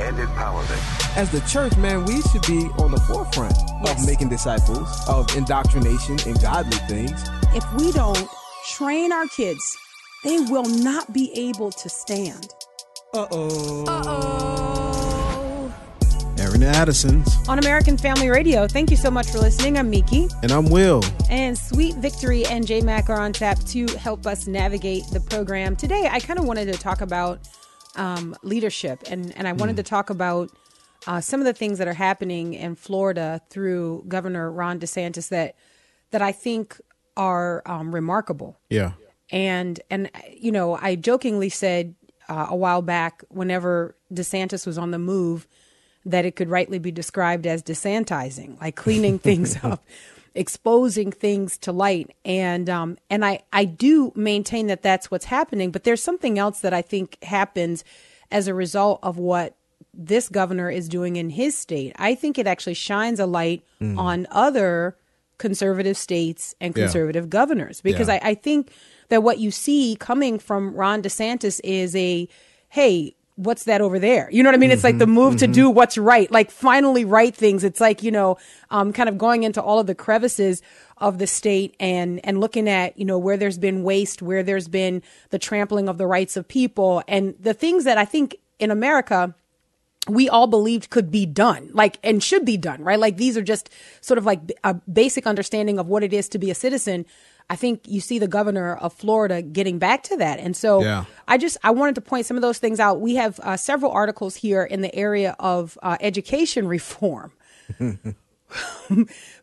and empowerment. As the church, man, we should be on the forefront Yes. of making disciples, of indoctrination and godly things. If we don't train our kids, they will not be able to stand. Uh-oh. Uh-oh. Aaron Addison's. On American Family Radio, thank you so much for listening. I'm Miki. And I'm Will. And Sweet Victory and J Mac are on tap to help us navigate the program. Today, I kind of wanted to talk about um, leadership, and, and I wanted to talk about uh, some of the things that are happening in Florida through Governor Ron DeSantis that that I think are um, remarkable. Yeah. And and you know, I jokingly said uh, a while back, whenever DeSantis was on the move, that it could rightly be described as desantizing, like cleaning things up, exposing things to light. And um, and I I do maintain that that's what's happening. But there's something else that I think happens as a result of what this governor is doing in his state. I think it actually shines a light on other conservative states and Yeah. conservative governors because Yeah. I, I think that what you see coming from Ron DeSantis is a hey, what's that over there? You know what I mean? It's like the move to do what's right, like finally right things. It's like, you know, um, kind of going into all of the crevices of the state and and looking at, you know, where there's been waste, where there's been the trampling of the rights of people and the things that I think in America we all believed could be done, like, and should be done, right? Like, these are just sort of like a basic understanding of what it is to be a citizen. I think you see the governor of Florida getting back to that. And so Yeah. I just, I wanted to point some of those things out. We have uh, several articles here in the area of uh, education reform.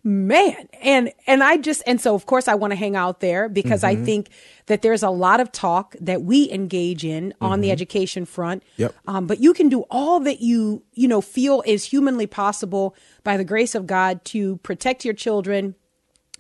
man and and i just and so of course i want to hang out there because i think that there's a lot of talk that we engage in on the education front Yep. um, but you can do all that you you know feel is humanly possible by the grace of god to protect your children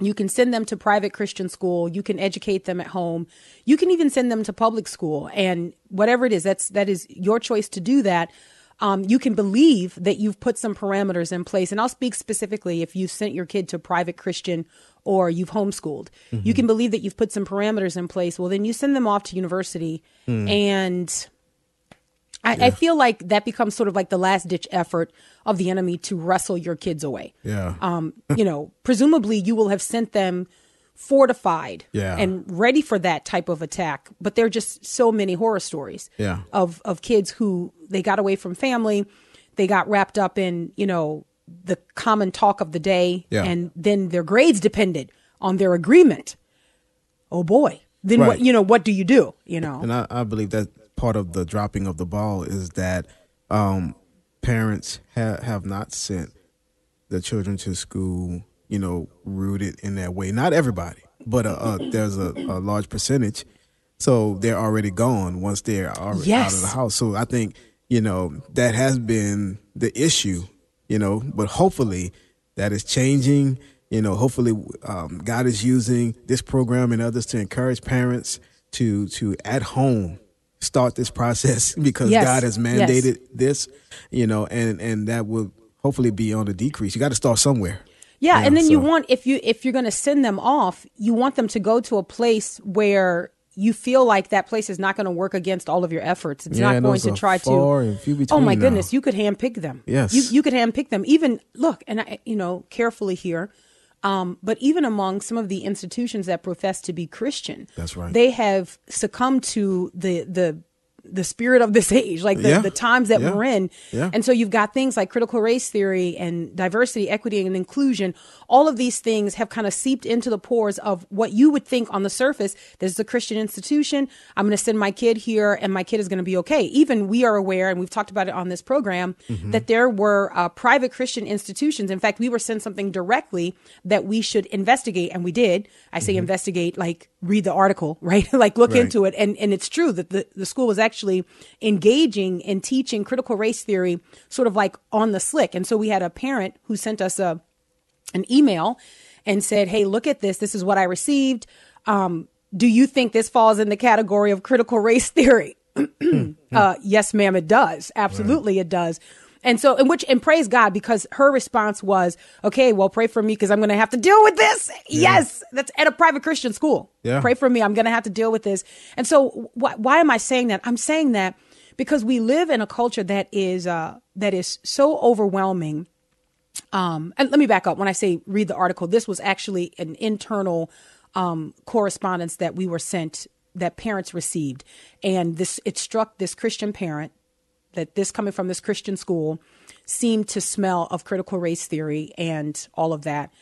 you can send them to private Christian school. You can educate them at home. You can even send them to public school and whatever it is, that's, that is your choice to do that. Um, you can believe that you've put some parameters in place. And I'll speak specifically if you sent your kid to private Christian or you've homeschooled. You can believe that you've put some parameters in place. Well, then you send them off to university and I, I feel like that becomes sort of like the last ditch effort of the enemy to wrestle your kids away. Yeah. Um, you know, presumably you will have sent them fortified Yeah. and ready for that type of attack. But there are just so many horror stories Yeah. of of kids who they got away from family, they got wrapped up in, you know, the common talk of the day, Yeah. and then their grades depended on their agreement. Oh boy. Then what you know, what do you do? You know? And I, I believe that part of the dropping of the ball is that um, parents ha- have not sent the children to school, you know, rooted in that way. Not everybody, but uh, uh, there's a, a large percentage. So they're already gone once they're already out of the house. So I think, you know, that has been the issue, you know, but hopefully that is changing. You know, hopefully um, God is using this program and others to encourage parents to to at home start this process because Yes. God has Yes. mandated this, you know, and and that will hopefully be on the decrease. You got to start somewhere. Yeah, Yeah, and then you want if you if you're going to send them off, you want them to go to a place where you feel like that place is not going to work against all of your efforts. It's Yeah, not going to try to. oh my now. goodness, you could handpick them. Yes. you you could handpick them. Even look, and I, you know, carefully here. Um, but even among some of the institutions that profess to be Christian, That's right. They have succumbed to the the the spirit of this age, like the, Yeah. the times that Yeah. we're in. Yeah. And so you've got things like critical race theory and diversity, equity, and inclusion. All of these things have kind of seeped into the pores of what you would think on the surface. This is a Christian institution. I'm going to send my kid here and my kid is going to be okay. Even we are aware, and we've talked about it on this program, Mm-hmm. that there were uh, private Christian institutions. In fact, we were sent something directly that we should investigate, and we did. I say investigate, like read the article, right? like look Mm-hmm. Right. into it. And, and it's true that the, the school was actually engaging in teaching critical race theory sort of like on the slick. And so we had a parent who sent us a, an email and said, Hey, look at this. This is what I received. Um, do you think this falls in the category of critical race theory? uh, yes, ma'am, it does. Absolutely, right. it does. And so, in which, and praise God because her response was, okay, well, pray for me because I'm going to have to deal with this. Yeah. Yes, that's at a private Christian school. Yeah. Pray for me. I'm going to have to deal with this. And so, wh- why am I saying that? I'm saying that because we live in a culture that is, uh, that is so overwhelming. Um, and let me back up. When I say read the article, this was actually an internal, um, correspondence that we were sent that parents received. And this, it struck this Christian parent that this coming from this Christian school seemed to smell of critical race theory and all of that.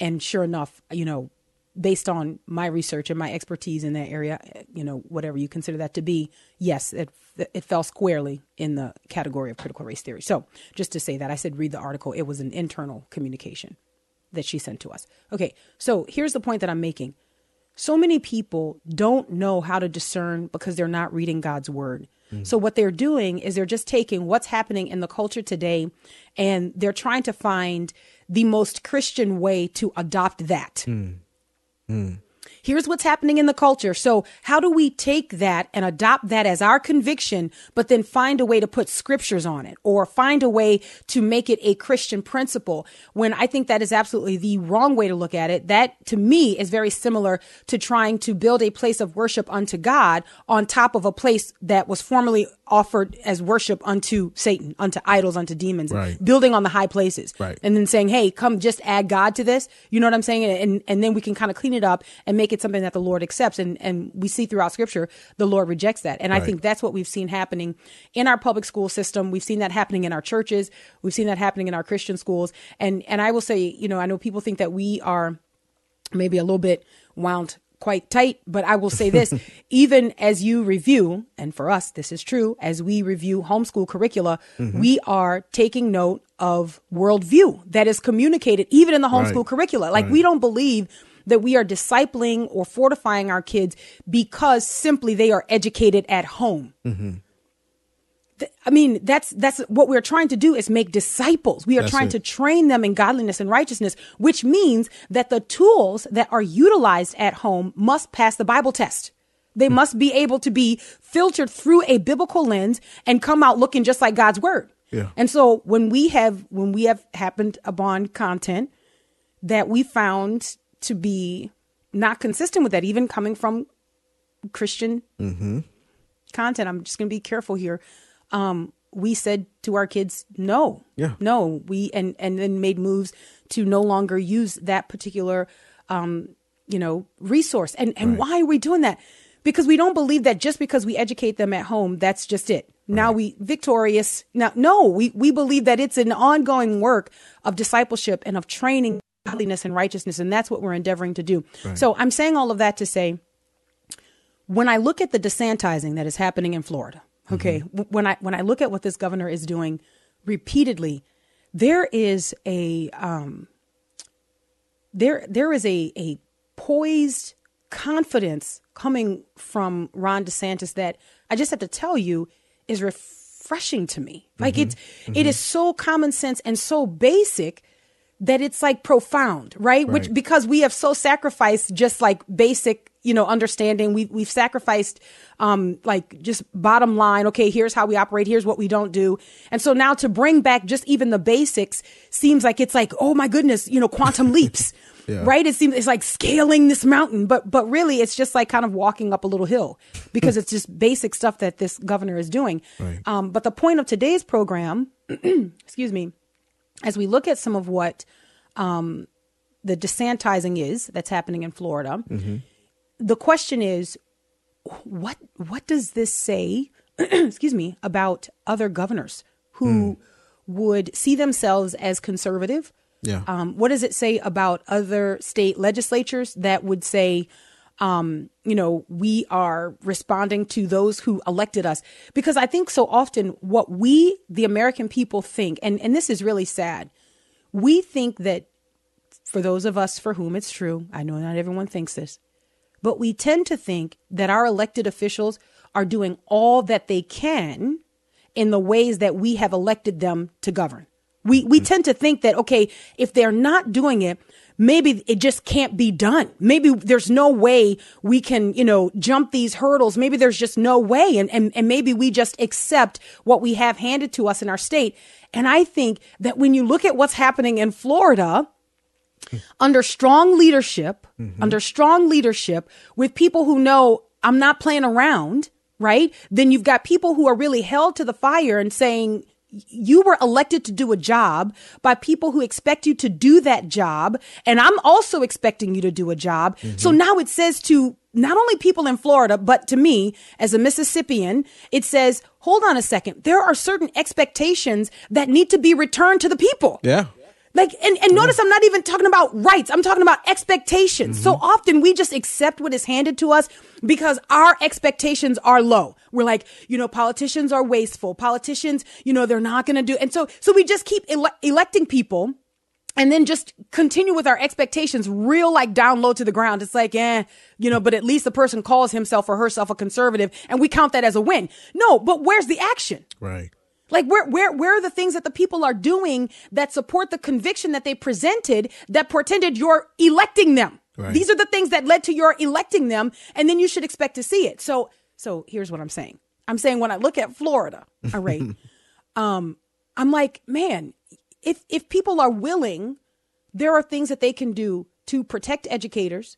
And sure enough, you know, based on my research and my expertise in that area, you know, whatever you consider that to be, yes, it it fell squarely in the category of critical race theory. So, just to say that, I said read the article. It was an internal communication that she sent to us. Okay, so here's the point that I'm making. So many people don't know how to discern because they're not reading God's word. Mm. So what they're doing is they're just taking what's happening in the culture today and they're trying to find the most Christian way to adopt that. Mm. Here's what's happening in the culture. So how do we take that and adopt that as our conviction, but then find a way to put scriptures on it or find a way to make it a Christian principle when I think that is absolutely the wrong way to look at it. That to me is very similar to trying to build a place of worship unto God on top of a place that was formerly offered as worship unto Satan, unto idols, unto demons, right. building on the high places. Right. And then saying, Hey, come just add God to this. You know what I'm saying? And, and then we can kind of clean it up and make it something that the Lord accepts. And, and we see throughout scripture, the Lord rejects that. And right. I think that's what we've seen happening in our public school system. We've seen that happening in our churches. We've seen that happening in our Christian schools. And, and I will say, you know, I know people think that we are maybe a little bit wound quite tight, but I will say this, even as you review, and for us, this is true, as we review homeschool curricula, mm-hmm. we are taking note of worldview that is communicated even in the homeschool right. curricula. Like right. we don't believe that we are discipling or fortifying our kids because simply they are educated at home. Mm-hmm. I mean, that's that's what we're trying to do is make disciples. We are that's trying it. to train them in godliness and righteousness, which means that the tools that are utilized at home must pass the Bible test. They hmm. must be able to be filtered through a biblical lens and come out looking just like God's word. Yeah. And so when we have when we have happened upon content that we found to be not consistent with that, even coming from Christian mm-hmm. content. I'm just going to be careful here. Um, we said to our kids, no, yeah, no. We and and then made moves to no longer use that particular, um, you know, resource. And and right. why are we doing that? Because we don't believe that just because we educate them at home, that's just it. Right. Now we victorious. Now, no, we we believe that it's an ongoing work of discipleship and of training godliness and righteousness. And that's what we're endeavoring to do. Right. So I'm saying all of that to say, when I look at the DeSantizing that is happening in Florida, okay, mm-hmm. when I when I look at what this governor is doing repeatedly, there is a um, there there is a a poised confidence coming from Ron DeSantis that I just have to tell you is refreshing to me. Like mm-hmm. it's mm-hmm. It is so common sense and so basic that it's like profound, right? right? Which because we have so sacrificed just like basic, you know, understanding. We we've sacrificed um like just bottom line, okay, here's how we operate, here's what we don't do. And so now to bring back just even the basics seems like it's like, oh my goodness, you know, quantum leaps. Yeah. Right? It seems it's like scaling this mountain, but but really it's just like kind of walking up a little hill because it's just basic stuff that this governor is doing. Right. Um, but the point of today's program, excuse me, as we look at some of what um, the DeSantizing is that's happening in Florida, mm-hmm. The question is, what what does this say? excuse me about other governors who mm. would see themselves as conservative. Yeah. Um, what does it say about other state legislatures that would say, um, you know, we are responding to those who elected us? Because I think so often what we, the American people, think, and, and this is really sad, we think that for those of us for whom it's true, I know not everyone thinks this, but we tend to think that our elected officials are doing all that they can in the ways that we have elected them to govern. We we hmm. tend to think that okay, if they're not doing it, maybe it just can't be done. Maybe there's no way we can, you know, jump these hurdles. Maybe there's just no way. And, and, and maybe we just accept what we have handed to us in our state. And I think that when you look at what's happening in Florida, under strong leadership, mm-hmm. under strong leadership with people who know I'm not playing around, right? Then you've got people who are really held to the fire and saying, you were elected to do a job by people who expect you to do that job. And I'm also expecting you to do a job. Mm-hmm. So now it says to not only people in Florida, but to me as a Mississippian, it says, hold on a second. There are certain expectations that need to be returned to the people. Yeah. Like, and, and notice I'm not even talking about rights. I'm talking about expectations. Mm-hmm. So often we just accept what is handed to us because our expectations are low. We're like, you know, politicians are wasteful. Politicians, you know, they're not going to do. And so, so we just keep ele- electing people and then just continue with our expectations real like down low to the ground. It's like, eh, you know, but at least the person calls himself or herself a conservative and we count that as a win. No, but where's the action? Right. Like where where where are the things that the people are doing that support the conviction that they presented that portended you're electing them? Right. These are the things that led to your electing them, and then you should expect to see it. So so here's what I'm saying. I'm saying when I look at Florida, all right, um, I'm like, man, if if people are willing, there are things that they can do to protect educators.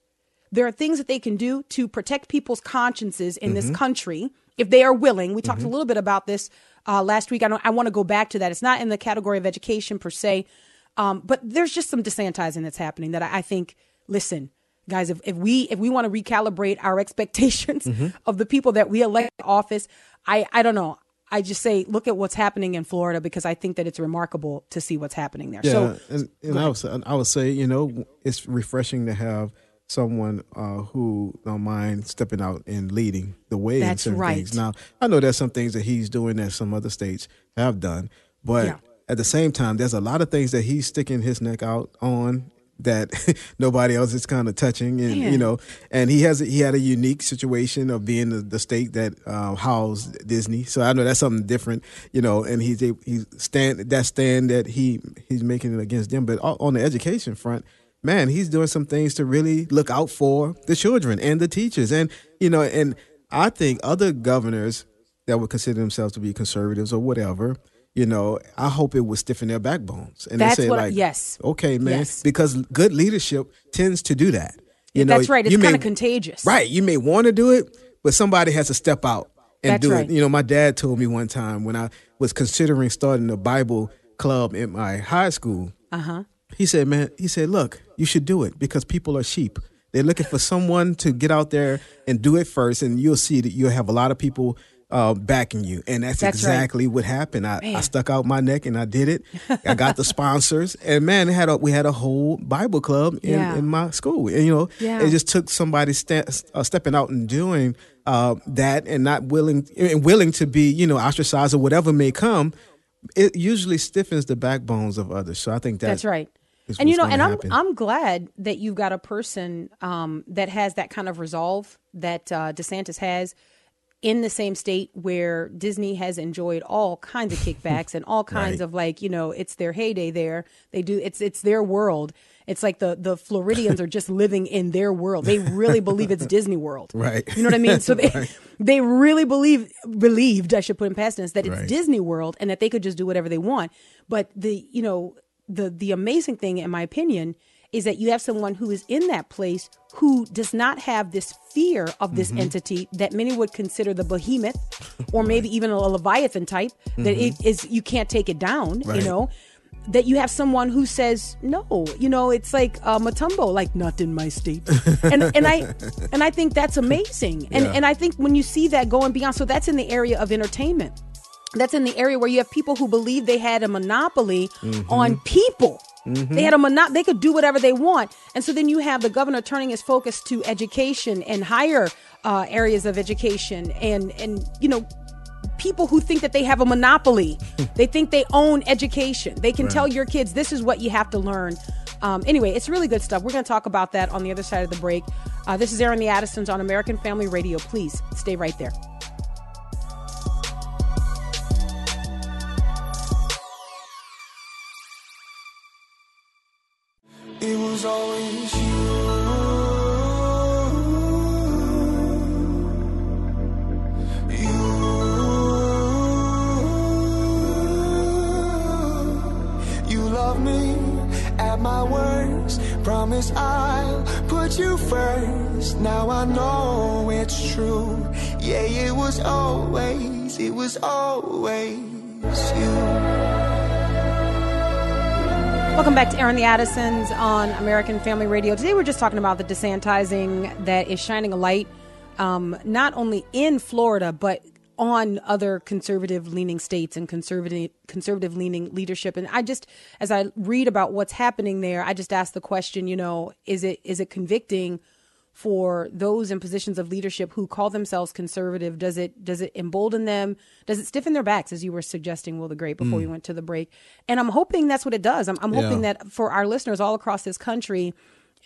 There are things that they can do to protect people's consciences in mm-hmm. this country if they are willing. We talked mm-hmm. a little bit about this uh, last week. I don't, I want to go back to that. It's not in the category of education per se, um, but there's just some desensitizing that's happening that I, I think. Listen, guys, if, if we if we want to recalibrate our expectations mm-hmm. of the people that we elect to office, I I don't know. I just say look at what's happening in Florida because I think that it's remarkable to see what's happening there. Yeah, so, and, and I would I would say you know it's refreshing to have someone uh, who don't mind stepping out and leading the way That's in certain right. things. Now, I know there's some things that he's doing that some other states have done, but yeah. at the same time, there's a lot of things that he's sticking his neck out on that nobody else is kind of touching and Man. you know and he has he had a unique situation of being the, the state that uh, housed disney so i know that's something different you know and he's he's stand that stand that he he's making it against them but on the education front man, he's doing some things to really look out for the children and the teachers. And, you know, and I think other governors that would consider themselves to be conservatives or whatever, you know, I hope it would stiffen their backbones. And That's they say, what, like, yes. Okay, man. Yes. Because good leadership tends to do that. You know, That's right. It's kind of contagious. Right. You may want to do it, but somebody has to step out and That's do right. it. You know, my dad told me one time when I was considering starting a Bible club in my high school. Uh huh. He said, man, he said, look, you should do it because people are sheep. They're looking for someone to get out there and do it first, and you'll see that you'll have a lot of people uh, backing you. And that's, that's exactly right. what happened. I, I, stuck out my neck and I did it. I got the sponsors, and man, had a, we had a whole Bible club in, yeah. in my school. And you know, yeah. it just took somebody uh, stepping out and doing uh, that, and not willing and willing to be, you know, ostracized or whatever may come. It usually stiffens the backbones of others. So I think that, that's right and you know, and I'm I'm glad that you've got a person um, that has that kind of resolve that uh, DeSantis has in the same state where Disney has enjoyed all kinds of kickbacks and all kinds right. of like you know it's their heyday there. They do it's it's their world. It's like the the Floridians are just living in their world. They really believe it's Disney World. Right. You know what I mean? So they right. they really believe believed I should put in past tense that it's right. Disney World and that they could just do whatever they want. But the you know the the amazing thing, in my opinion, is that you have someone who is in that place who does not have this fear of this mm-hmm. entity that many would consider the behemoth or maybe even a leviathan type mm-hmm. that it is you can't take it down right. you know that you have someone who says no you know it's like uh, Mutombo like not in my state and and I and I think that's amazing and yeah. and I think when you see that going beyond so that's in the area of entertainment that's in the area where you have people who believe they had a monopoly mm-hmm. on people. Mm-hmm. They had a monop- they could do whatever they want. And so then you have the governor turning his focus to education and higher uh, areas of education and and you know people who think that they have a monopoly. they think they own education. They can right. tell your kids this is what you have to learn. Um, anyway, it's really good stuff. We're going to talk about that on the other side of the break. Uh, this is Airing the Addisons on American Family Radio. Please stay right there. Promise I'll put you first. Now I know it's true. Yeah, it was always, it was always Welcome back to Airing the Addisons on American Family Radio. Today we're just talking about the desantizing that is shining a light um, not only in Florida, but on other conservative leaning states and conservative conservative leaning leadership and i just as i read about what's happening there i just ask the question you know is it is it convicting for those in positions of leadership who call themselves conservative does it does it embolden them does it stiffen their backs as you were suggesting will the great before mm. we went to the break and i'm hoping that's what it does i'm, I'm hoping yeah. that for our listeners all across this country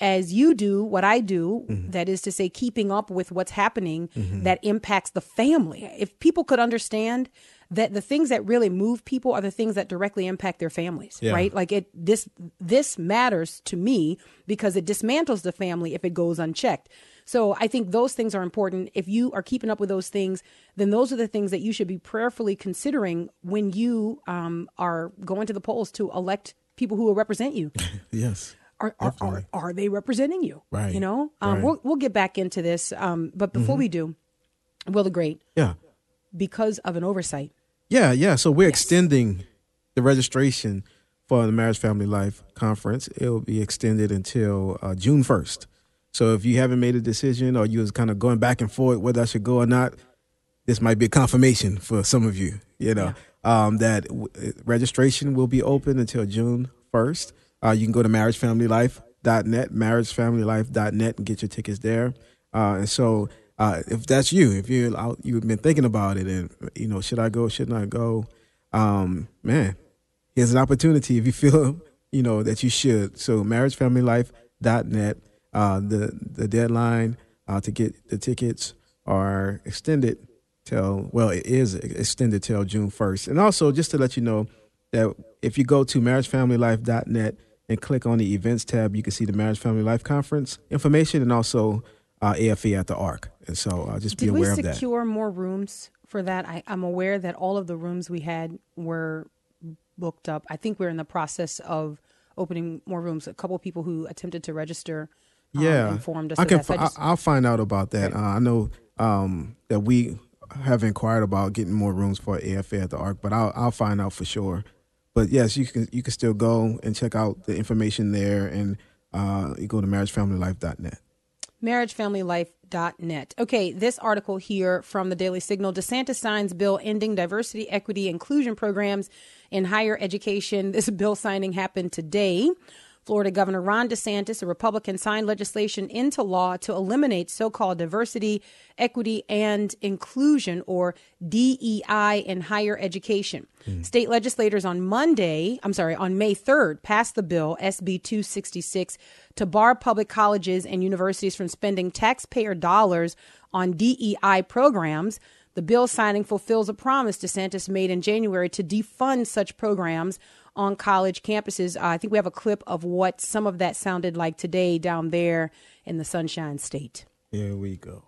as you do what I do, mm-hmm. that is to say, keeping up with what's happening mm-hmm. that impacts the family. If people could understand that the things that really move people are the things that directly impact their families, yeah. right? Like it, this, this matters to me because it dismantles the family if it goes unchecked. So I think those things are important. If you are keeping up with those things, then those are the things that you should be prayerfully considering when you um, are going to the polls to elect people who will represent you. yes are are, are, are, they representing you? Right. You know, um, right. we'll we'll get back into this, um, but before mm-hmm. we do, Will the Great. Yeah. Because of an oversight. Yeah, yeah. So we're yes. extending the registration for the Marriage Family Life Conference. It will be extended until uh, June first. So if you haven't made a decision or you was kind of going back and forth whether I should go or not, this might be a confirmation for some of you. You know yeah. um, that w- registration will be open until June first. Uh, you can go to marriagefamilylife.net, marriagefamilylife.net, and get your tickets there. Uh, and so, uh, if that's you, if you you've been thinking about it, and you know, should I go, Shouldn't I go? Um, man, here's an opportunity if you feel you know that you should. So, marriagefamilylife.net. Uh, the the deadline uh, to get the tickets are extended till well, it is extended till June first. And also, just to let you know that if you go to marriagefamilylife.net and click on the events tab, you can see the Marriage Family Life Conference information and also uh, AFA at the Ark. And so uh, just be Did aware of that. Did we secure more rooms for that? I, I'm aware that all of the rooms we had were booked up. I think we're in the process of opening more rooms. A couple people who attempted to register um, yeah. informed us. I can. F- I will find out about that. Right. Uh, I know um, that we have inquired about getting more rooms for AFA at the Ark, but I'll I'll find out for sure but yes, you can you can still go and check out the information there, and uh, you go to marriagefamilylife.net. Marriagefamilylife.net. Okay, this article here from the Daily Signal: DeSantis signs bill ending diversity, equity, inclusion programs in higher education. This bill signing happened today. Florida Governor Ron DeSantis, a Republican, signed legislation into law to eliminate so called diversity, equity, and inclusion, or DEI, in higher education. Mm. State legislators on Monday, I'm sorry, on May 3rd, passed the bill, SB 266, to bar public colleges and universities from spending taxpayer dollars on DEI programs. The bill signing fulfills a promise DeSantis made in January to defund such programs on college campuses. Uh, I think we have a clip of what some of that sounded like today down there in the Sunshine State. Here we go.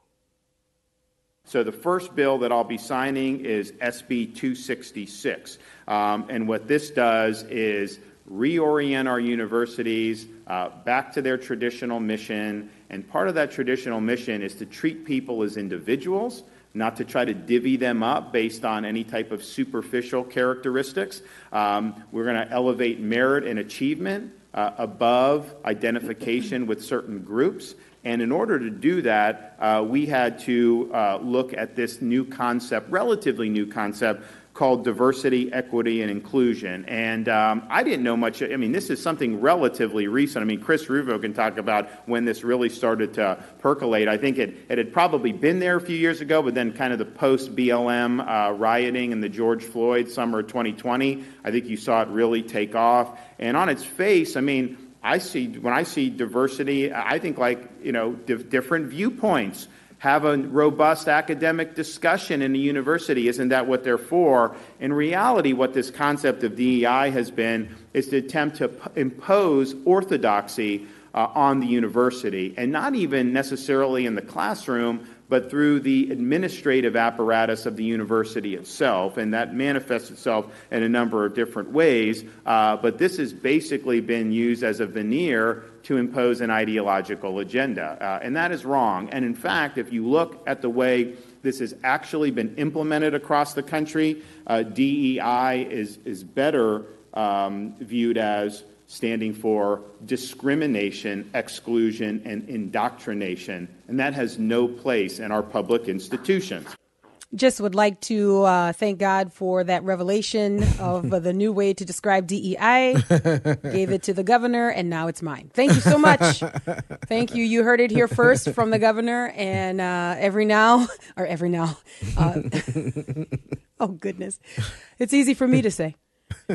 So, the first bill that I'll be signing is SB 266. Um, and what this does is reorient our universities uh, back to their traditional mission. And part of that traditional mission is to treat people as individuals not to try to divvy them up based on any type of superficial characteristics. Um, we're going to elevate merit and achievement uh, above identification with certain groups. And in order to do that, uh, we had to uh, look at this new concept, relatively new concept, called Diversity, Equity, and Inclusion. And um, I didn't know much. I mean, this is something relatively recent. I mean, Chris Rufo can talk about when this really started to percolate. I think it, it had probably been there a few years ago, but then kind of the post BLM uh, rioting and the George Floyd summer of 2020, I think you saw it really take off. And on its face, I mean, I see when I see diversity, I think like you know different viewpoints have a robust academic discussion in a university. Isn't that what they're for? In reality, what this concept of DEI has been is to attempt to p- impose orthodoxy uh, on the university, and not even necessarily in the classroom, but through the administrative apparatus of the university itself. And that manifests itself in a number of different ways. Uh, but this has basically been used as a veneer to impose an ideological agenda. Uh, and that is wrong. And in fact, if you look at the way this has actually been implemented across the country, uh, DEI is, is better um, viewed as standing for discrimination, exclusion, and indoctrination. And that has no place in our public institutions. Just would like to uh, thank God for that revelation of uh, the new way to describe DEI. Gave it to the governor, and now it's mine. Thank you so much. thank you. You heard it here first from the governor, and uh, every now or every now. Uh, oh goodness, it's easy for me to say.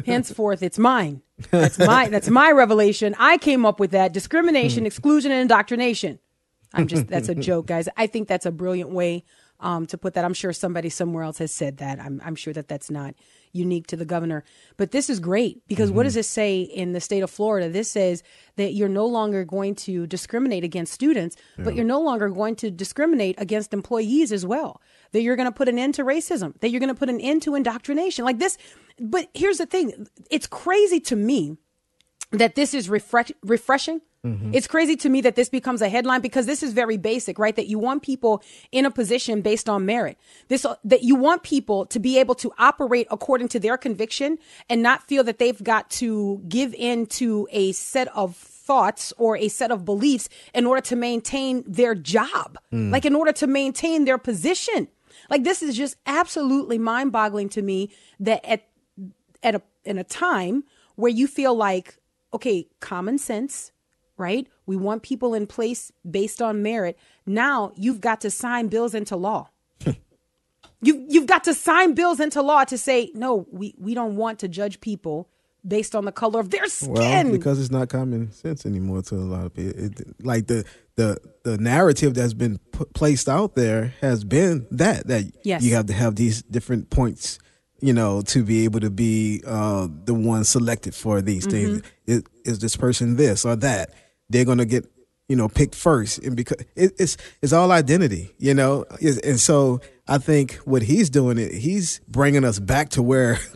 Henceforth, it's mine. That's my that's my revelation. I came up with that discrimination, exclusion, and indoctrination. I'm just that's a joke, guys. I think that's a brilliant way um, to put that. I'm sure somebody somewhere else has said that. I'm I'm sure that that's not unique to the governor. But this is great because mm-hmm. what does it say in the state of Florida? This says that you're no longer going to discriminate against students, yeah. but you're no longer going to discriminate against employees as well. That you're going to put an end to racism, that you're going to put an end to indoctrination. Like this, but here's the thing it's crazy to me that this is refresh- refreshing. Mm-hmm. It's crazy to me that this becomes a headline because this is very basic, right? That you want people in a position based on merit. This that you want people to be able to operate according to their conviction and not feel that they've got to give in to a set of thoughts or a set of beliefs in order to maintain their job, mm. like in order to maintain their position. Like this is just absolutely mind-boggling to me that at at a in a time where you feel like okay, common sense, right? We want people in place based on merit. Now you've got to sign bills into law. you you've got to sign bills into law to say no, we we don't want to judge people based on the color of their skin. Well, because it's not common sense anymore to a lot of people. It, like the the the narrative that's been placed out there has been that that yes. you have to have these different points you know, to be able to be uh, the one selected for these mm-hmm. things. Is, is, this person this or that? They're going to get, you know, picked first, and because it, it's it's all identity, you know. And so I think what he's doing, it he's bringing us back to where.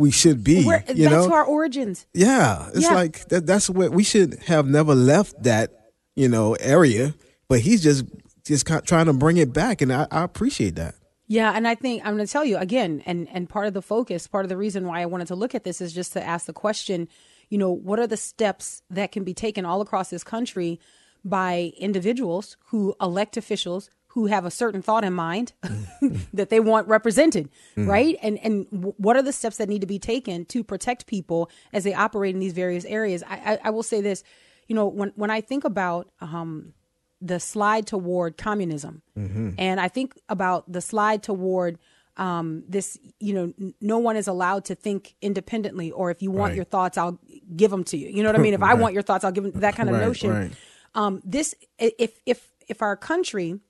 we should be. Where, you that's know? our origins. Yeah, it's yeah. like that, that's what we should have never left that you know area, but he's just just trying to bring it back, and I, I appreciate that. Yeah, and I think I'm going to tell you again, and and part of the focus, part of the reason why I wanted to look at this is just to ask the question, you know, what are the steps that can be taken all across this country by individuals who elect officials who have a certain thought in mind that they want represented, mm. right? And and what are the steps that need to be taken to protect people as they operate in these various areas? I, I, I will say this, you know, when when I think about um, the slide toward communism. Mm-hmm. And I think about the slide toward um, this, you know, n- no one is allowed to think independently, or if you want right. your thoughts, I'll give them to you. You know what I mean? If right. I want your thoughts, I'll give them that kind of right, notion. Um, this, if, if, if our country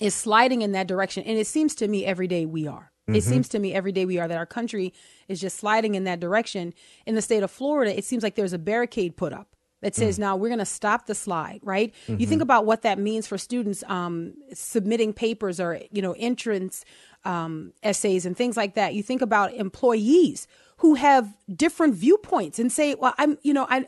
is sliding in that direction, and it seems to me every day we are. Mm-hmm. It seems to me every day we are that our country is just sliding in that direction. In the state of Florida, it seems like there's a barricade put up that says mm. now we're going to stop the slide right mm-hmm. you think about what that means for students um, submitting papers or you know entrance um, essays and things like that you think about employees who have different viewpoints and say well i'm you know i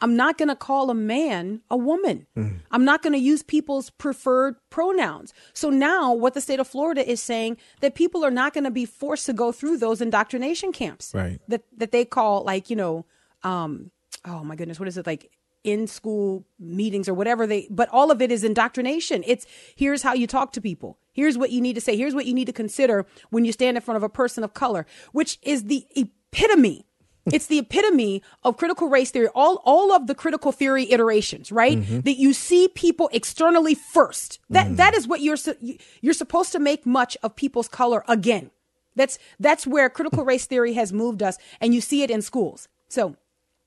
i'm not going to call a man a woman. Mm. i'm not going to use people's preferred pronouns. So now what the state of florida is saying that people are not going to be forced to go through those indoctrination camps right. that that they call like you know um, oh my goodness, what is it like? in school meetings or whatever they but all of it is indoctrination. It's here's how you talk to people. Here's what you need to say. Here's what you need to consider when you stand in front of a person of color which is the epitome it's the epitome of critical race theory all all of the critical theory iterations right mm-hmm. that you see people externally first that, mm-hmm. that is what you're you're supposed to make much of people's color again that's that's where critical race theory has moved us and you see it in schools so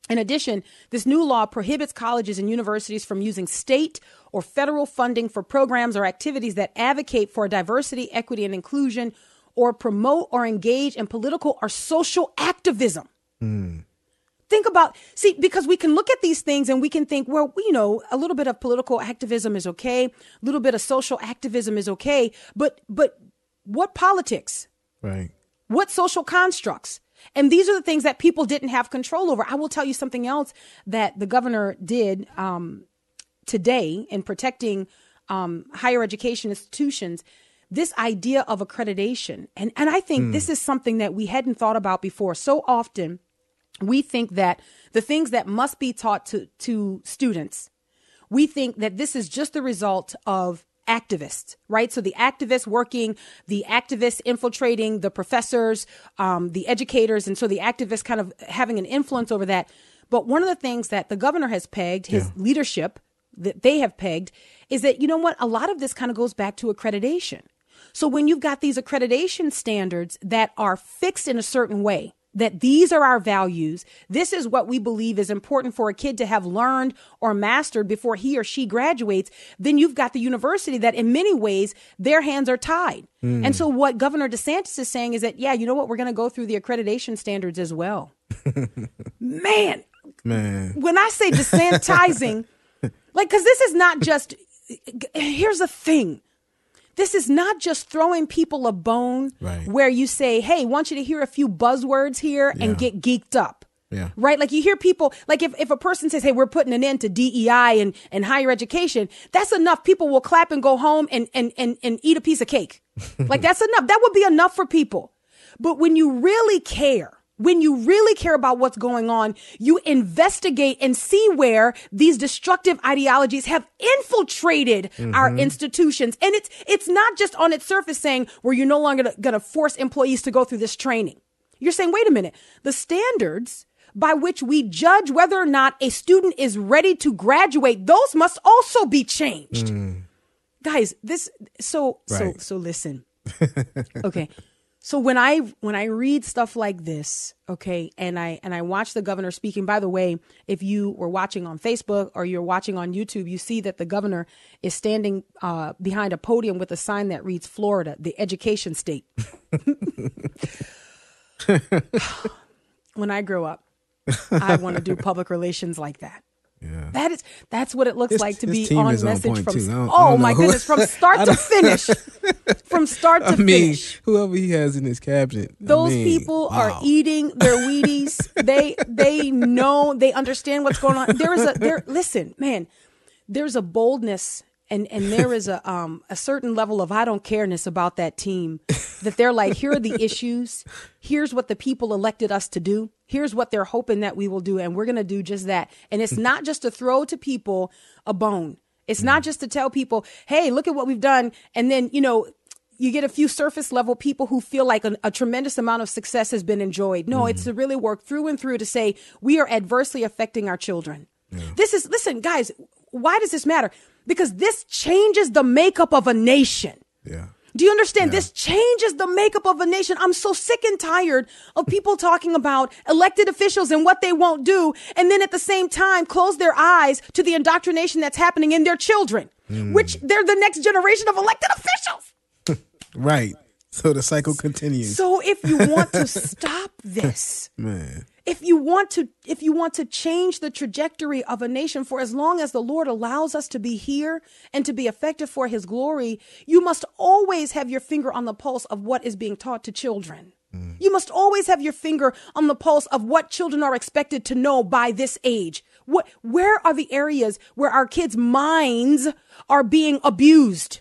in addition, this new law prohibits colleges and universities from using state or federal funding for programs or activities that advocate for diversity, equity, and inclusion or promote or engage in political or social activism. Mm. think about see because we can look at these things and we can think well you know a little bit of political activism is okay a little bit of social activism is okay but but what politics? Right. what social constructs? And these are the things that people didn't have control over. I will tell you something else that the governor did um, today in protecting um, higher education institutions this idea of accreditation. And and i think this is something that we hadn't thought about before. So often we think that the things that must be taught to to students we think that this is just the result of activists, right? So the activists working, the activists infiltrating the professors, um, the educators, and so the activists kind of having an influence over that. But one of the things that the governor has pegged, his Yeah. leadership that they have pegged, is that, you know what? A lot of this kind of goes back to accreditation. So when you've got these accreditation standards that are fixed in a certain way, that these are our values, this is what we believe is important for a kid to have learned or mastered before he or she graduates, then you've got the university that in many ways their hands are tied. Hmm. And so what Governor DeSantis is saying is that, yeah, you know what? We're going to go through the accreditation standards as well. Man, Man. when I say desensitizing, like, because this is not just, here's the thing. This is not just throwing people a bone Right. where you say, hey, want you to hear a few buzzwords here and get geeked up. Yeah. Right? Like you hear people, like if, if a person says, hey, we're putting an end to DEI and, and higher education, that's enough. People will clap and go home and, and, and, and eat a piece of cake. like that's enough. That would be enough for people. But when you really care, when you really care about what's going on, you investigate and see where these destructive ideologies have infiltrated mm-hmm. our institutions. And it's, it's not just on its surface saying, well, you're no longer going to force employees to go through this training. You're saying, wait a minute, the standards by which we judge whether or not a student is ready to graduate, those must also be changed. Mm. Guys, this, so, so, so listen. okay. So when I when I read stuff like this, okay, and I and I watch the governor speaking. By the way, if you were watching on Facebook or you're watching on YouTube, you see that the governor is standing uh, behind a podium with a sign that reads "Florida, the education state." when I grow up, I want to do public relations like that. Yeah. That is that's what it looks like to be on is on message from. I oh my goodness from start to finish from start to I mean, finish whoever he has in his cabinet. I those mean, people are eating their Wheaties. they they know they understand what's going on. There is a there. Listen, man, there's a boldness and and there is a um a certain level of I don't careness about that team that they're like here are the issues. Here's what the people elected us to do. Here's what they're hoping that we will do, and we're gonna do just that. And it's not just to throw to people a bone. It's not just to tell people, hey, look at what we've done, and then you know you get a few surface level people who feel like a, a tremendous amount of success has been enjoyed. No, it's to really work through and through to say we are adversely affecting our children. This is, listen, guys, why does this matter? Because this changes the makeup of a nation. Yeah. Do you understand? This changes the makeup of a nation. I'm so sick and tired of people talking about elected officials and what they won't do, and then at the same time close their eyes to the indoctrination that's happening in their children, hmm. which they're the next generation of elected officials. Right. So the cycle continues. So if you want to stop this, Man. If you want to if you want to change the trajectory of a nation for as long as the Lord allows us to be here and to be effective for his glory, you must always have your finger on the pulse of what is being taught to children. Mm. You must always have your finger on the pulse of what children are expected to know by this age. What where are the areas where our kids' minds are being abused?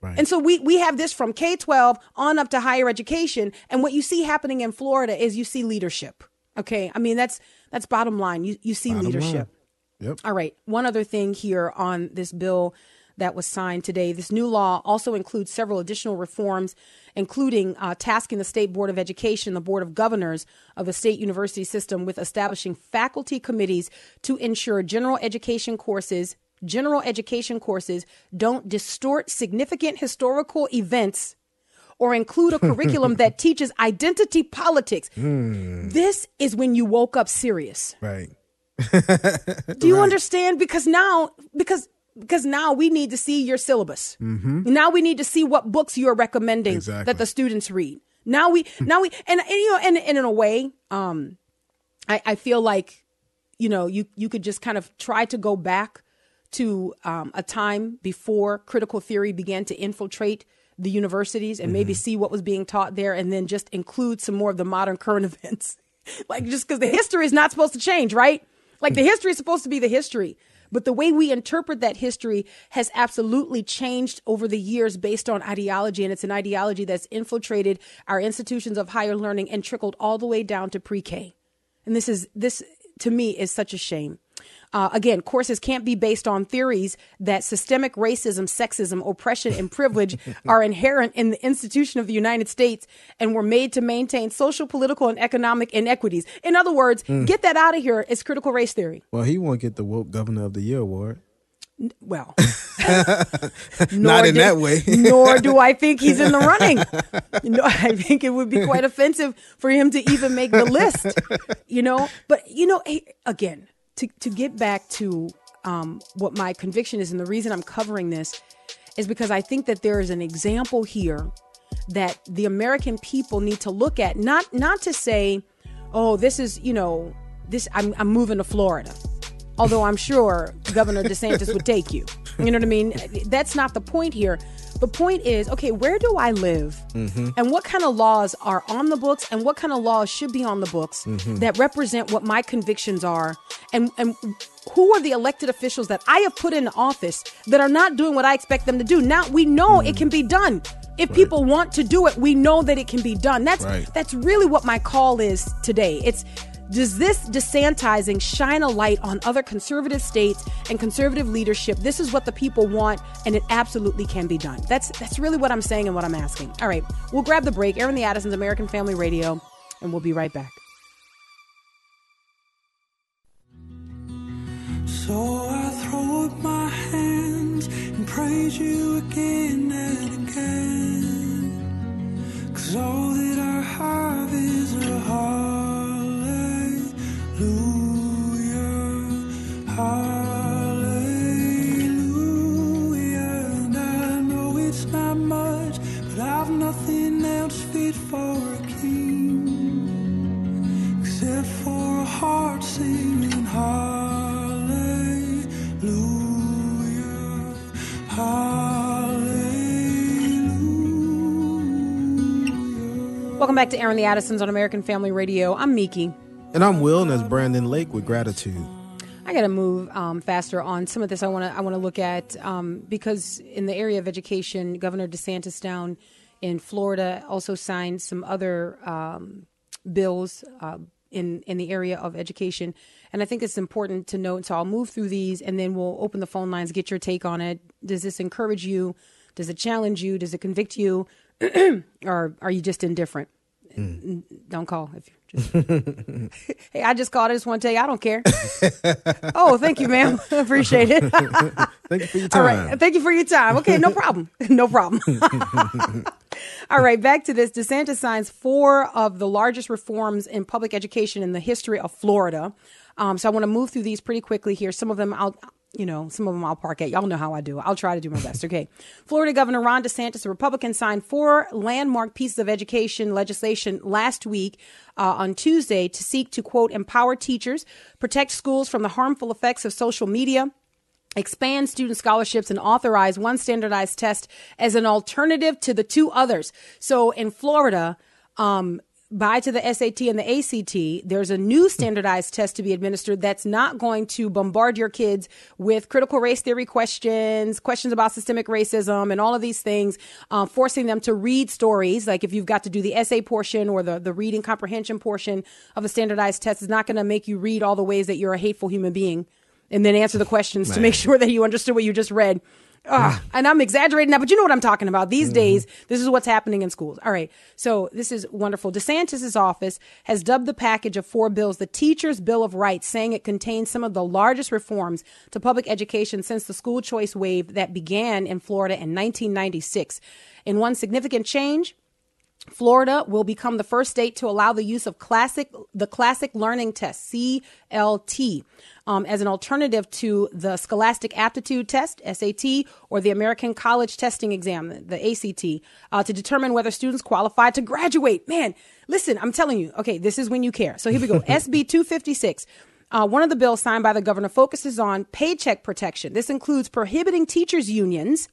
Right. And so we we have this from K 12 on up to higher education. And what you see happening in Florida is you see leadership. Okay. I mean, that's that's bottom line. You you see Bottom leadership. line. Yep. All right. One other thing here on this bill that was signed today. This new law also includes several additional reforms, including uh, tasking the State Board of Education, the Board of Governors of the state university system, with establishing faculty committees to ensure general education courses. General education courses don't distort significant historical events or include a curriculum that teaches identity politics. Hmm. This is when you woke up serious. Right. Do you understand? Because now, because because now we need to see your syllabus. Mm-hmm. Now we need to see what books you're recommending Exactly. that the students read. Now we, hmm. now we, and, and you know, and, and in a way, um, I, I feel like, you know, you, you could just kind of try to go back to um, a time before critical theory began to infiltrate the universities and maybe see what was being taught there and then just include some more of the modern current events. like just because the history is not supposed to change, right? Like the history is supposed to be the history. But the way we interpret that history has absolutely changed over the years based on ideology. And it's an ideology that's infiltrated our institutions of higher learning and trickled all the way down to pre K. And this is, this to me is such a shame. Uh, again, courses can't be based on theories that systemic racism, sexism, oppression, and privilege are inherent in the institution of the United States and were made to maintain social, political, and economic inequities. In other words, get that out of here. It's critical race theory. Well, he won't get the woke governor of the year award. Well, Not in do- that way. nor do I think he's in the running. No, I think it would be quite offensive for him to even make the list. You know, but you know, again, to to get back to um, what my conviction is, and the reason I'm covering this is because I think that there is an example here that the American people need to look at. Not not to say, oh, this is you know, this I'm I'm moving to Florida although I'm sure Governor DeSantis would take you. You know what I mean? That's not the point here. The point is, okay, where do I live? Mm-hmm. And what kind of laws are on the books and what kind of laws should be on the books mm-hmm. that represent what my convictions are? And and who are the elected officials that I have put in office that are not doing what I expect them to do? Now we know it mm. can be done. If people want to do it, we know that it can be done. That's Right. that's really what my call is today. It's does this desantizing shine a light on other conservative states and conservative leadership? This is what the people want, and it absolutely can be done. That's that's really what I'm saying and what I'm asking. All right, we'll grab the break. Airing the Addisons, American Family Radio, and we'll be right back. So I throw up my hands and praise you again and again. Cause all that I have is a hallelujah. I've nothing else fit for a king except for a heart singing hallelujah, hallelujah. Welcome back to Airing the Addisons on American Family Radio. I'm Miki. And I'm Will, and that's Brandon Lake with gratitude. I got to move um, faster on some of this. I want to I want to look at um, because in the area of education, Governor DeSantis down in Florida also signed some other um, bills uh, in in the area of education, and I think it's important to note. So I'll move through these, and then we'll open the phone lines, get your take on it. Does this encourage you? Does it challenge you? Does it convict you, or are you just indifferent? Don't call if you're just. hey, I just called. I just want to tell you I don't care. oh, thank you, ma'am. Appreciate it. Thank you for your time. right. Thank you for your time. Okay, no problem. no problem. All right, back to this. DeSantis signs four of the largest reforms in public education in the history of Florida. Um, so I want to move through these pretty quickly here. Some of them I'll, you know, some of them I'll park at. Y'all know how I do. I'll try to do my best. Okay. Florida Governor Ron DeSantis, a Republican, signed four landmark pieces of education legislation last week uh, on Tuesday to seek to quote empower teachers, protect schools from the harmful effects of social media expand student scholarships and authorize one standardized test as an alternative to the two others. So in Florida, um, by to the SAT and the ACT, there's a new standardized test to be administered that's not going to bombard your kids with critical race theory questions, questions about systemic racism, and all of these things, uh, forcing them to read stories. Like if you've got to do the essay portion or the, the reading comprehension portion of the standardized test, is not going to make you read all the ways that you're a hateful human being and then answer the questions to make sure that you understood what you just read. Ah, Ugh, and I'm exaggerating that, but you know what I'm talking about. These mm-hmm. days, this is what's happening in schools. All right. So this is wonderful. DeSantis's office has dubbed the package of four bills the Teacher's Bill of Rights, saying it contains some of the largest reforms to public education since the school choice wave that began in Florida in 1996. In one significant change, Florida will become the first state to allow the use of classic the classic learning test CLT um, as an alternative to the Scholastic Aptitude Test (SAT) or the American College Testing Exam (the ACT) uh, to determine whether students qualify to graduate. Man, listen, I'm telling you. Okay, this is when you care. So here we go. SB 256. Uh, one of the bills signed by the governor focuses on paycheck protection. This includes prohibiting teachers' unions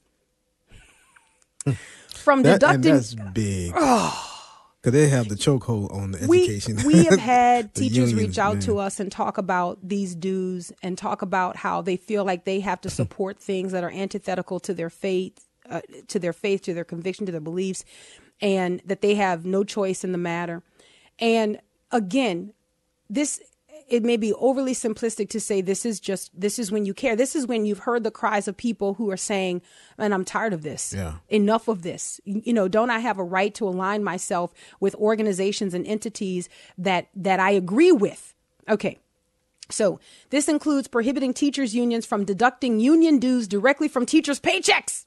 from That, deducting. that's big. Because they have the chokehold on the we, education. we have had teachers unions, reach out to us and talk about these dues and talk about how they feel like they have to support things that are antithetical to their faith, uh, to their faith, to their conviction, to their beliefs, and that they have no choice in the matter. And again, this it may be overly simplistic to say this is just this is when you care. This is when you've heard the cries of people who are saying, "And I'm tired of this. Yeah. Enough of this. You know, don't I have a right to align myself with organizations and entities that that I agree with?" Okay. So, this includes prohibiting teachers unions from deducting union dues directly from teachers' paychecks.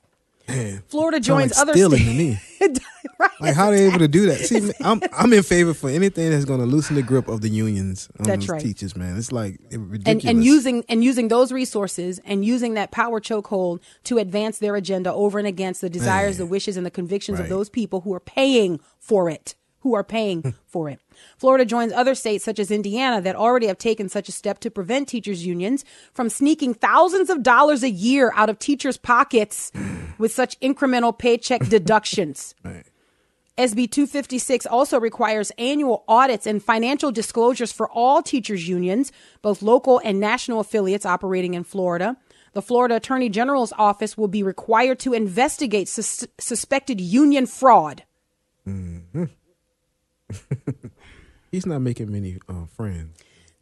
Man, Florida joins other states. right. Like how they able to do that? See, I'm I'm in favor for anything that's going to loosen the grip of the unions on That's those right. teachers, man. It's like ridiculous. and, and using and using those resources and using that power chokehold to advance their agenda over and against the desires, the wishes, and the convictions of those people who are paying for it. Who are paying for it. Florida joins other states such as Indiana that already have taken such a step to prevent teachers' unions from sneaking thousands of dollars a year out of teachers' pockets with such incremental paycheck deductions. Right. SB 256 also requires annual audits and financial disclosures for all teachers' unions, both local and national affiliates operating in Florida. The Florida Attorney General's office will be required to investigate sus- suspected union fraud. Mm-hmm. He's not making many uh, friends.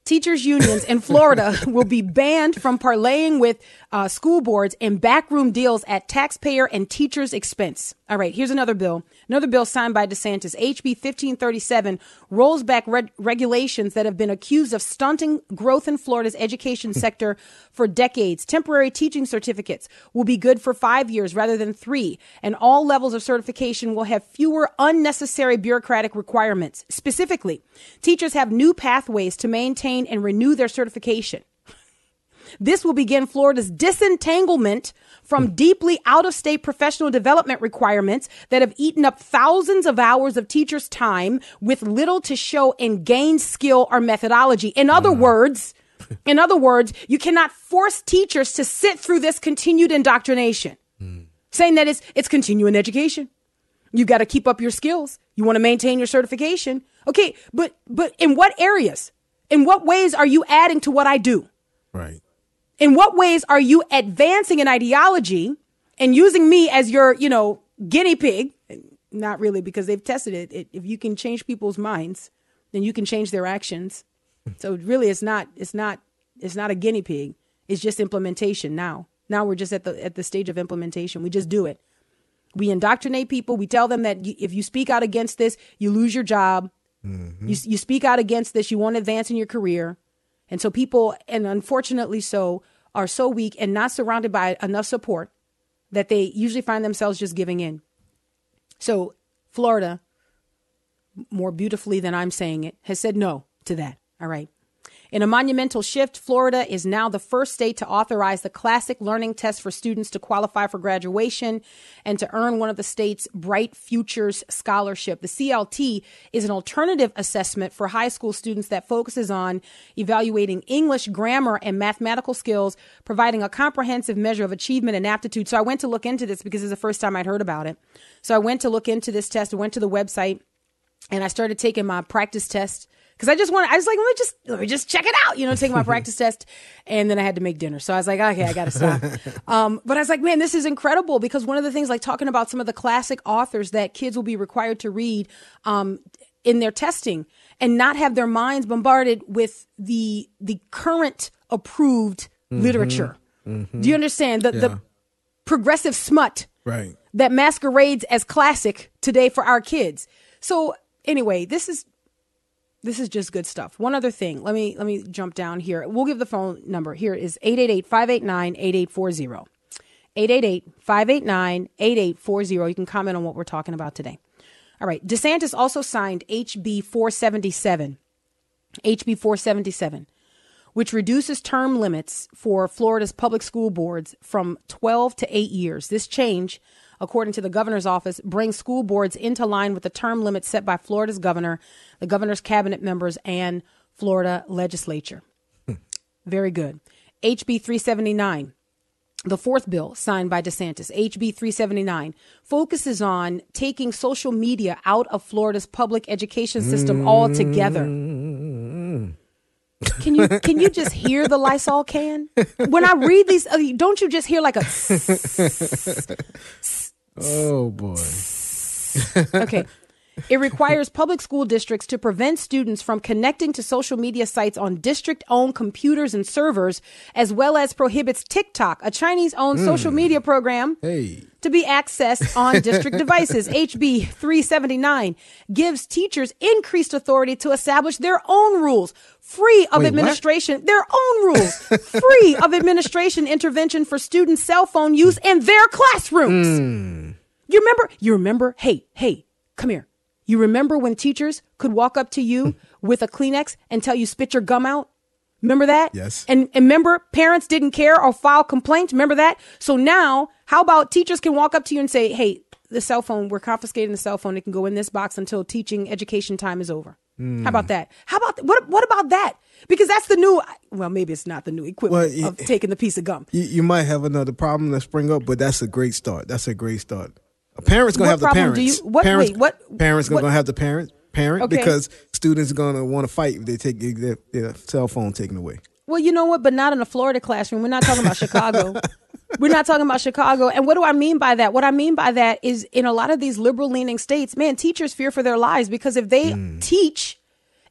Teachers' unions in Florida will be banned from parlaying with uh, school boards in backroom deals at taxpayer and teachers' expense. All right, here's another bill. Another bill signed by DeSantis. HB 1537 rolls back reg- regulations that have been accused of stunting growth in Florida's education sector for decades. Temporary teaching certificates will be good for five years rather than three, and all levels of certification will have fewer unnecessary bureaucratic requirements. Specifically, teachers have new pathways to maintain and renew their certification. This will begin Florida's disentanglement from hmm. deeply out of state professional development requirements that have eaten up thousands of hours of teachers' time with little to show in gained skill or methodology. In other hmm. words, in other words, you cannot force teachers to sit through this continued indoctrination, hmm. saying that it's, it's continuing education. You got to keep up your skills. You want to maintain your certification. Okay, but but in what areas? In what ways are you adding to what I do? Right. In what ways are you advancing an ideology and using me as your, you know, guinea pig? Not really, because they've tested it. it if you can change people's minds, then you can change their actions. So really, it's not. It's not. It's not a guinea pig. It's just implementation. Now, now we're just at the at the stage of implementation. We just do it. We indoctrinate people. We tell them that you, if you speak out against this, you lose your job. Mm-hmm. You, you speak out against this, you won't advance in your career. And so people, and unfortunately so, are so weak and not surrounded by enough support that they usually find themselves just giving in. So Florida, more beautifully than I'm saying it, has said no to that. All right. In a monumental shift, Florida is now the first state to authorize the classic learning test for students to qualify for graduation and to earn one of the state's Bright Futures Scholarship. The CLT is an alternative assessment for high school students that focuses on evaluating English, grammar, and mathematical skills, providing a comprehensive measure of achievement and aptitude. So I went to look into this because it's the first time I'd heard about it. So I went to look into this test, went to the website, and I started taking my practice test because I just want I was like let me just let me just check it out you know take my practice test. And then I had to make dinner. So I was like okay I got to stop. Um, but I was like man this is incredible. Because one of the things like talking about some of the classic authors that kids will be required to read um, in their testing and not have their minds bombarded with the the current approved literature. Do you understand? The the progressive smut Right. that masquerades as classic today for our kids. So anyway, this is this is just good stuff. One other thing. Let me let me jump down here. We'll give the phone number. Here is 888-589-8840. 888-589-8840. You can comment on what we're talking about today. All right. DeSantis also signed HB 477. HB 477, which reduces term limits for Florida's public school boards from 12 to 8 years. This change, according to the governor's office, brings school boards into line with the term limits set by Florida's governor, the governor's cabinet members, and Florida legislature. Very good. HB 379 the fourth bill signed by DeSantis, HB 379, focuses on taking social media out of Florida's public education system altogether. Can you can you just hear the Lysol can? When I read these, uh, don't you just hear like a? Oh boy. Okay. It requires public school districts to prevent students from connecting to social media sites on district owned computers and servers, as well as prohibits TikTok, a Chinese owned social media program, Hey. to be accessed on district devices. HB 379 gives teachers increased authority to establish their own rules, free of Wait, what? administration, their own rules, free of administration intervention for students' cell phone use in their classrooms. Hmm. You remember? You remember? Hey, hey, come here. You remember when teachers could walk up to you with a Kleenex and tell you spit your gum out? Remember that? Yes. And, and remember, parents didn't care or file complaints. Remember that? So now, how about teachers can walk up to you and say, hey, the cell phone, we're confiscating the cell phone. It can go in this box until teaching education time is over. How about hmm. that? How about what? What about that? Because that's the new. Well, maybe it's not the new equipment Well, y- of taking the piece of gum. You, you might have another problem that spring up, but that's a great start. That's a great start. A parent's gonna What have the parents. do you- what- parents, wait, what- Parents gonna what- have the parent parent Okay. because students are gonna want to fight if they take their, their cell phone taken away. Well, you know what? But not in a Florida classroom. We're not talking about Chicago. We're not talking about Chicago. And what do I mean by that? What I mean by that is in a lot of these liberal leaning states, man, teachers fear for their lives because if they mm. teach,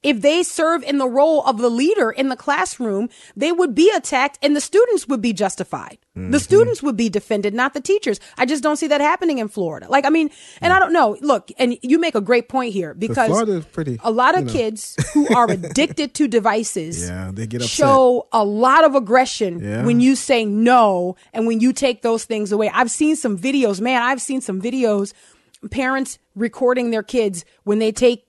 if they serve in the role of the leader in the classroom, they would be attacked and the students would be justified. The mm-hmm. students would be defended, not the teachers. I just don't see that happening in Florida. Like, I mean, and I don't know. Look, and you make a great point here because Florida is pretty, a lot of know. kids who are addicted to devices Yeah, they get upset. show a lot of aggression Yeah. when you say no and when you take those things away. I've seen some videos, man, I've seen some videos parents recording their kids when they take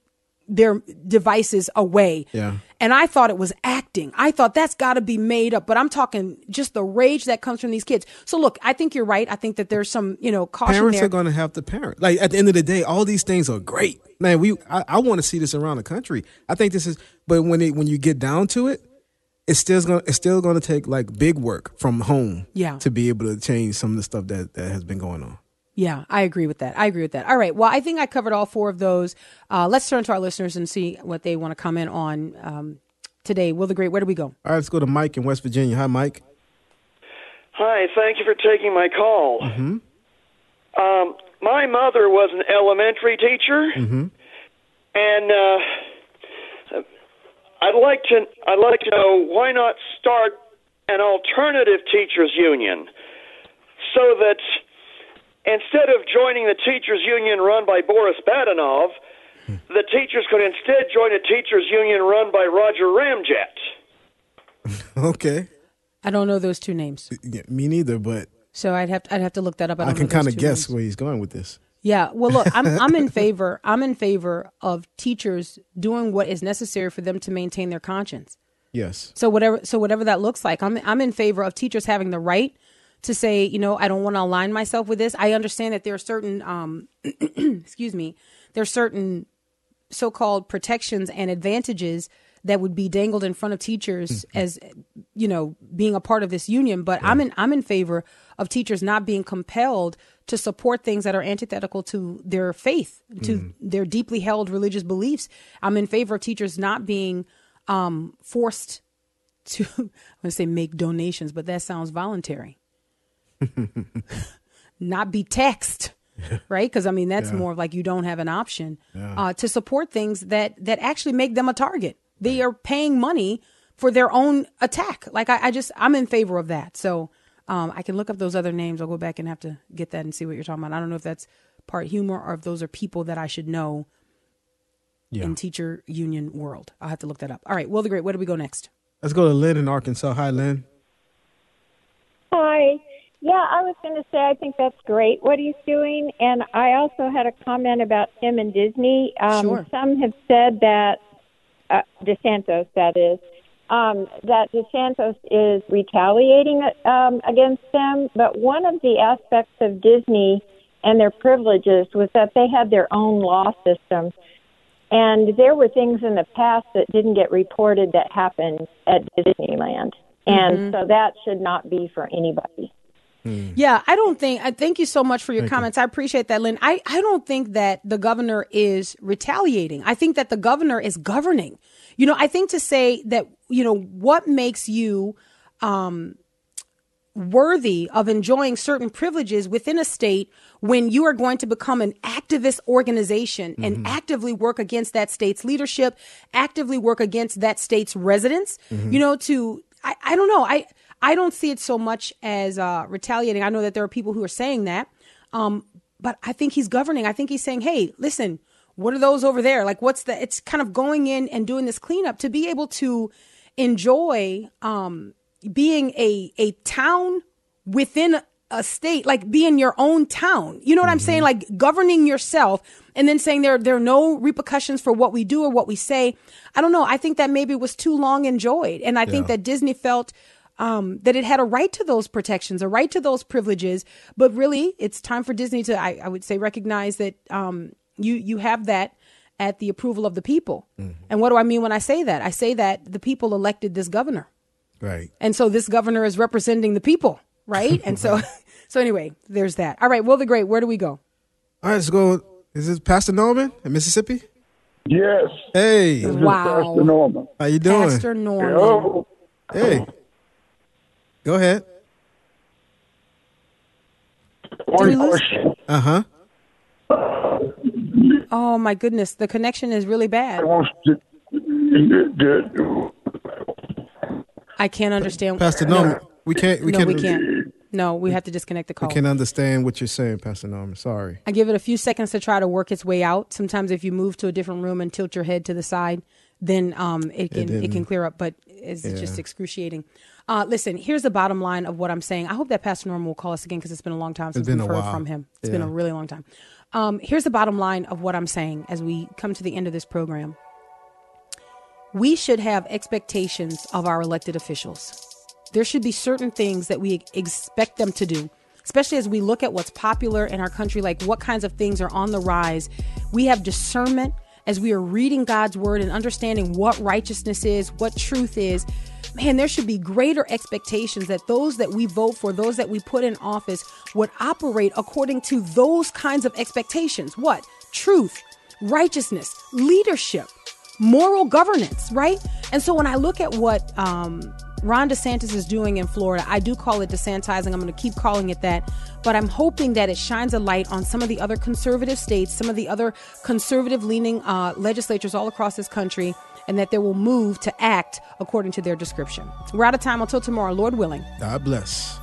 their devices away. Yeah. And I thought it was acting. I thought that's got to be made up, but I'm talking just the rage that comes from these kids. So look, I think you're right. I think that there's some, you know, caution Parents there. are gonna have to parent. Like at the end of the day, all these things are great. Man, we I, I want to see this around the country. I think this is, but when it when you get down to it, it's still gonna it's still gonna take like big work from home. Yeah. To be able to change some of the stuff that that has been going on. Yeah, I agree with that. I agree with that. All right. Well, I think I covered all four of those. Uh, let's turn to our listeners and see what they want to comment on um, today. Will the Great, where do we go? All right, let's go to Mike in West Virginia. Hi, Mike. Hi, thank you for taking my call. Um, my mother was an elementary teacher, and uh, I'd like to I'd like to know why not start an alternative teachers union so that instead of joining the teachers union run by Boris Badenov, the teachers could instead join a teachers union run by Roger Ramjet. Okay. I don't know those two names, Yeah, me neither, but so I'd have to, I'd have to look that up. I, I, can kind of guess names. where he's going with this. Yeah. Well, look, I'm I'm in favor. I'm in favor of teachers doing what is necessary for them to maintain their conscience. Yes. So whatever so whatever that looks like, I'm I'm in favor of teachers having the right to say, you know, I don't want to align myself with this. I understand that there are certain um excuse me, there are certain so-called protections and advantages that would be dangled in front of teachers as you know being a part of this union. But i'm in i'm in favor of teachers not being compelled to support things that are antithetical to their faith to their deeply held religious beliefs. I'm in favor of teachers not being um forced to i'm going to say make donations but that sounds voluntary not be taxed right? Because i mean that's more of like you don't have an option uh, to support things that that actually make them a target. They are paying money for their own attack. Like i, I just i'm in favor of that. So um, i can look up those other names. I'll go back and have to get that and see what you're talking about. I don't know if that's part humor or if those are people that i should know Yeah. in teacher union world. I'll have to look that up. All right will the great where do we go next? Let's go to Lynn in Arkansas. Hi, Lynn. Hi. Yeah, I was going to say I think that's great what he's doing, and I also had a comment about him and Disney. Um, Sure. Some have said that uh, DeSantos, that is, um, that DeSantos is retaliating um, against them. But one of the aspects of Disney and their privileges was that they had their own law system. And there were things in the past that didn't get reported that happened at Disneyland. And so that should not be for anybody. Mm. Yeah, I don't think. I thank you so much for your comments. I appreciate that, Lynn. I, I don't think that the governor is retaliating. I think that the governor is governing. You know, I think to say that you know what makes you um, worthy of enjoying certain privileges within a state when you are going to become an activist organization and mm-hmm. actively work against that state's leadership, actively work against that state's residents, mm-hmm. you know, to, I, I don't know. I, I don't see it so much as uh, retaliating. I know that there are people who are saying that. Um, but I think he's governing. I think he's saying, hey, listen, what are those over there? Like, what's the, it's kind of going in and doing this cleanup to be able to enjoy, um, being a, a town within a state, like being your own town. You know what I'm saying? Like governing yourself and then saying there, there are no repercussions for what we do or what we say. I don't know. I think that maybe was too long enjoyed. And I think that Disney felt, um, that it had a right to those protections, a right to those privileges. But really, it's time for Disney to, I, I would say, recognize that um, you you have that at the approval of the people. And what do I mean when I say that? I say that the people elected this governor, Right. and so this governor is representing the people, right? And so, so anyway, there's that. All right, Will the Great, where do we go? All right, let's go. Is this Pastor Norman in Mississippi? Yes. Hey, This is Wow. Pastor Norman. how you doing? Pastor Norman. Hello. Hey, go ahead. One question. Uh huh. Oh my goodness, the connection is really bad. want to, the, I can't understand. Pastor Norman, we can't. We no, can't. we can't. No, we have to disconnect the call. We can't understand what you're saying, Pastor Norman. Sorry. I give it a few seconds to try to work its way out. Sometimes if you move to a different room and tilt your head to the side, then um, it can it, didn't- can clear up. But it's Yeah. just excruciating. Uh, listen, here's the bottom line of what I'm saying. I hope that Pastor Norman will call us again because it's been a long time since we've heard while. from him. It's been a really long time. Um, here's the bottom line of what I'm saying as we come to the end of this program. We should have expectations of our elected officials. There should be certain things that we expect them to do, especially as we look at what's popular in our country, like what kinds of things are on the rise. We have discernment as we are reading God's word and understanding what righteousness is, what truth is. Man, there should be greater expectations that those that we vote for, those that we put in office, would operate according to those kinds of expectations. What? Truth, righteousness, leadership moral governance, right? And so when I look at what um, Ron DeSantis is doing in Florida, I do call it desantizing. I'm going to keep calling it that. But I'm hoping that it shines a light on some of the other conservative states, some of the other conservative leaning uh, legislatures all across this country, and that they will move to act according to their description. We're out of time until tomorrow, Lord willing. God bless.